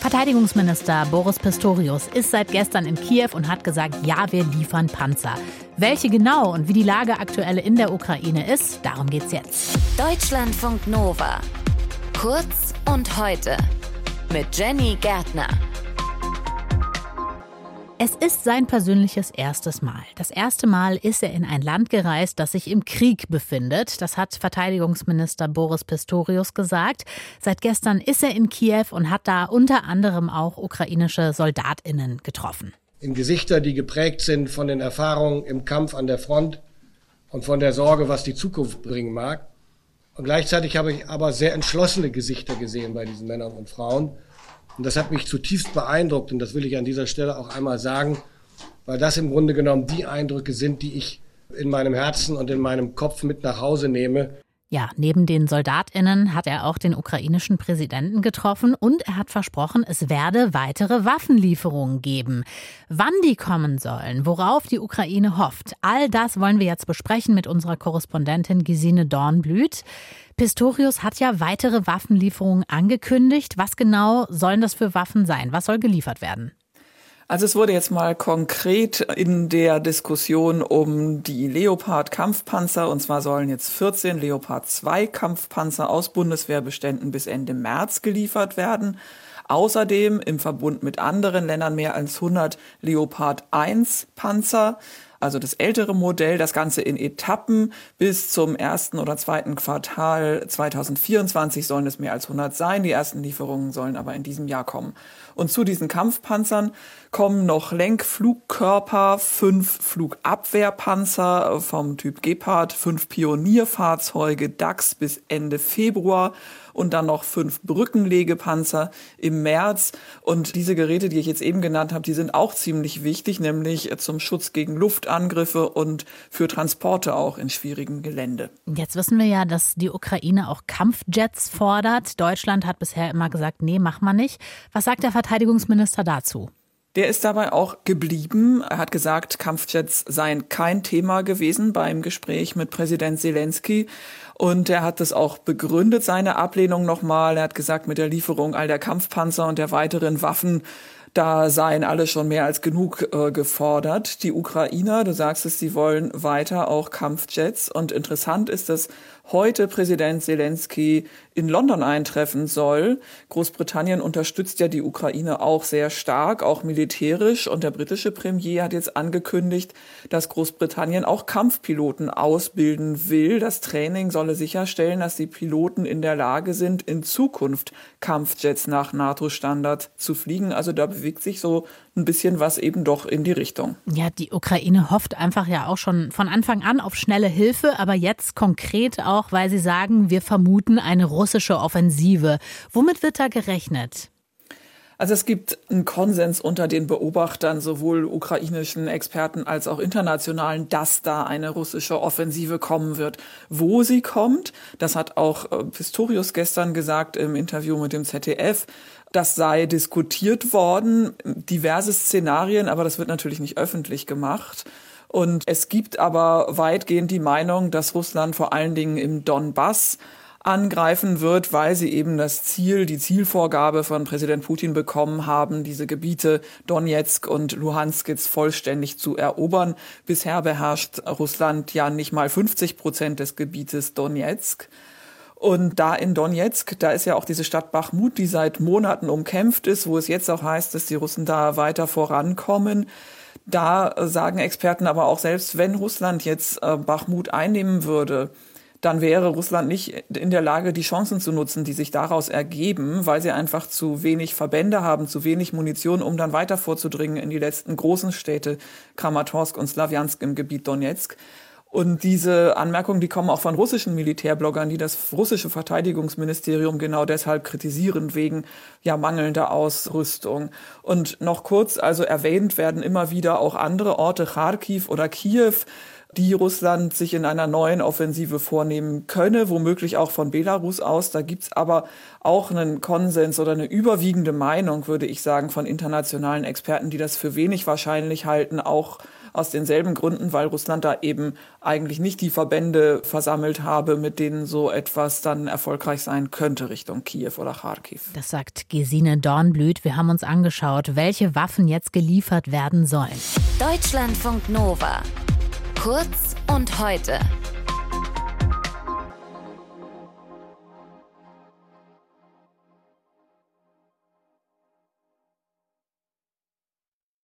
Verteidigungsminister Boris Pistorius ist seit gestern in Kiew und hat gesagt, ja, wir liefern Panzer. Welche genau und wie die Lage aktuell in der Ukraine ist, darum geht's jetzt. Deutschlandfunk Nova. Kurz und heute mit Jenny Gärtner. Es ist sein persönliches erstes Mal. Das erste Mal ist er in ein Land gereist, das sich im Krieg befindet. Das hat Verteidigungsminister Boris Pistorius gesagt. Seit gestern ist er in Kiew und hat da unter anderem auch ukrainische Soldatinnen getroffen. In Gesichter, die geprägt sind von den Erfahrungen im Kampf an der Front und von der Sorge, was die Zukunft bringen mag. Und gleichzeitig habe ich aber sehr entschlossene Gesichter gesehen bei diesen Männern und Frauen und das hat mich zutiefst beeindruckt und das will ich an dieser Stelle auch einmal sagen, weil das im Grunde genommen die Eindrücke sind, die ich in meinem Herzen und in meinem Kopf mit nach Hause nehme. Ja, neben den Soldatinnen hat er auch den ukrainischen Präsidenten getroffen und er hat versprochen, es werde weitere Waffenlieferungen geben. Wann die kommen sollen, worauf die Ukraine hofft, all das wollen wir jetzt besprechen mit unserer Korrespondentin Gesine Dornblüt. Pistorius hat ja weitere Waffenlieferungen angekündigt. Was genau sollen das für Waffen sein? Was soll geliefert werden? Also es wurde jetzt mal konkret in der Diskussion um die Leopard-Kampfpanzer, und zwar sollen jetzt 14 Leopard 2 Kampfpanzer aus Bundeswehrbeständen bis Ende März geliefert werden. Außerdem im Verbund mit anderen Ländern mehr als 100 Leopard 1 Panzer also das ältere Modell, das Ganze in Etappen. Bis zum ersten oder zweiten Quartal 2024 sollen es mehr als 100 sein. Die ersten Lieferungen sollen aber in diesem Jahr kommen. Und zu diesen Kampfpanzern kommen noch Lenkflugkörper, fünf Flugabwehrpanzer vom Typ Gepard, fünf Pionierfahrzeuge DAX bis Ende Februar und dann noch fünf Brückenlegepanzer im März. Und diese Geräte, die ich jetzt eben genannt habe, die sind auch ziemlich wichtig, nämlich zum Schutz gegen Luftangriffe und für Transporte auch in schwierigen Gelände. Jetzt wissen wir ja, dass die Ukraine auch Kampfjets fordert. Deutschland hat bisher immer gesagt, nee, mach mal nicht. Was sagt der Verteidigungsminister dazu? Der ist dabei auch geblieben. Er hat gesagt, Kampfjets seien kein Thema gewesen beim Gespräch mit Präsident Zelensky. Und er hat das auch begründet, seine Ablehnung nochmal. Er hat gesagt, mit der Lieferung all der Kampfpanzer und der weiteren Waffen da seien alle schon mehr als genug äh, gefordert. Die Ukrainer, du sagst es, sie wollen weiter auch Kampfjets. Und interessant ist, dass heute Präsident Zelensky in London eintreffen soll. Großbritannien unterstützt ja die Ukraine auch sehr stark, auch militärisch. Und der britische Premier hat jetzt angekündigt, dass Großbritannien auch Kampfpiloten ausbilden will. Das Training solle sicherstellen, dass die Piloten in der Lage sind, in Zukunft Kampfjets nach NATO-Standard zu fliegen. Also da bewegt sich so ein bisschen was eben doch in die Richtung. Ja, die Ukraine hofft einfach ja auch schon von Anfang an auf schnelle Hilfe, aber jetzt konkret auch, weil sie sagen, wir vermuten eine russische Offensive. Womit wird da gerechnet? Also es gibt einen Konsens unter den Beobachtern, sowohl ukrainischen Experten als auch internationalen, dass da eine russische Offensive kommen wird. Wo sie kommt, das hat auch äh, Pistorius gestern gesagt im Interview mit dem ZDF. Das sei diskutiert worden, diverse Szenarien, aber das wird natürlich nicht öffentlich gemacht. Und es gibt aber weitgehend die Meinung, dass Russland vor allen Dingen im Donbass angreifen wird, weil sie eben das Ziel, die Zielvorgabe von Präsident Putin bekommen haben, diese Gebiete Donetsk und Luhansk jetzt vollständig zu erobern. Bisher beherrscht Russland ja nicht mal 50 Prozent des Gebietes Donetsk. Und da in Donetsk, da ist ja auch diese Stadt Bachmut, die seit Monaten umkämpft ist, wo es jetzt auch heißt, dass die Russen da weiter vorankommen. Da sagen Experten aber auch selbst, wenn Russland jetzt äh, Bachmut einnehmen würde, dann wäre Russland nicht in der Lage, die Chancen zu nutzen, die sich daraus ergeben, weil sie einfach zu wenig Verbände haben, zu wenig Munition, um dann weiter vorzudringen in die letzten großen Städte Kramatorsk und Slawiansk im Gebiet Donetsk. Und diese Anmerkungen, die kommen auch von russischen Militärbloggern, die das russische Verteidigungsministerium genau deshalb kritisieren wegen ja mangelnder Ausrüstung. Und noch kurz, also erwähnt werden immer wieder auch andere Orte, Kharkiv oder Kiew. Die Russland sich in einer neuen Offensive vornehmen könne, womöglich auch von Belarus aus. Da gibt's aber auch einen Konsens oder eine überwiegende Meinung, würde ich sagen, von internationalen Experten, die das für wenig wahrscheinlich halten, auch aus denselben Gründen, weil Russland da eben eigentlich nicht die Verbände versammelt habe, mit denen so etwas dann erfolgreich sein könnte Richtung Kiew oder Kharkiv. Das sagt Gesine Dornblüt. Wir haben uns angeschaut, welche Waffen jetzt geliefert werden sollen. Deutschlandfunk Nova. Kurz und heute.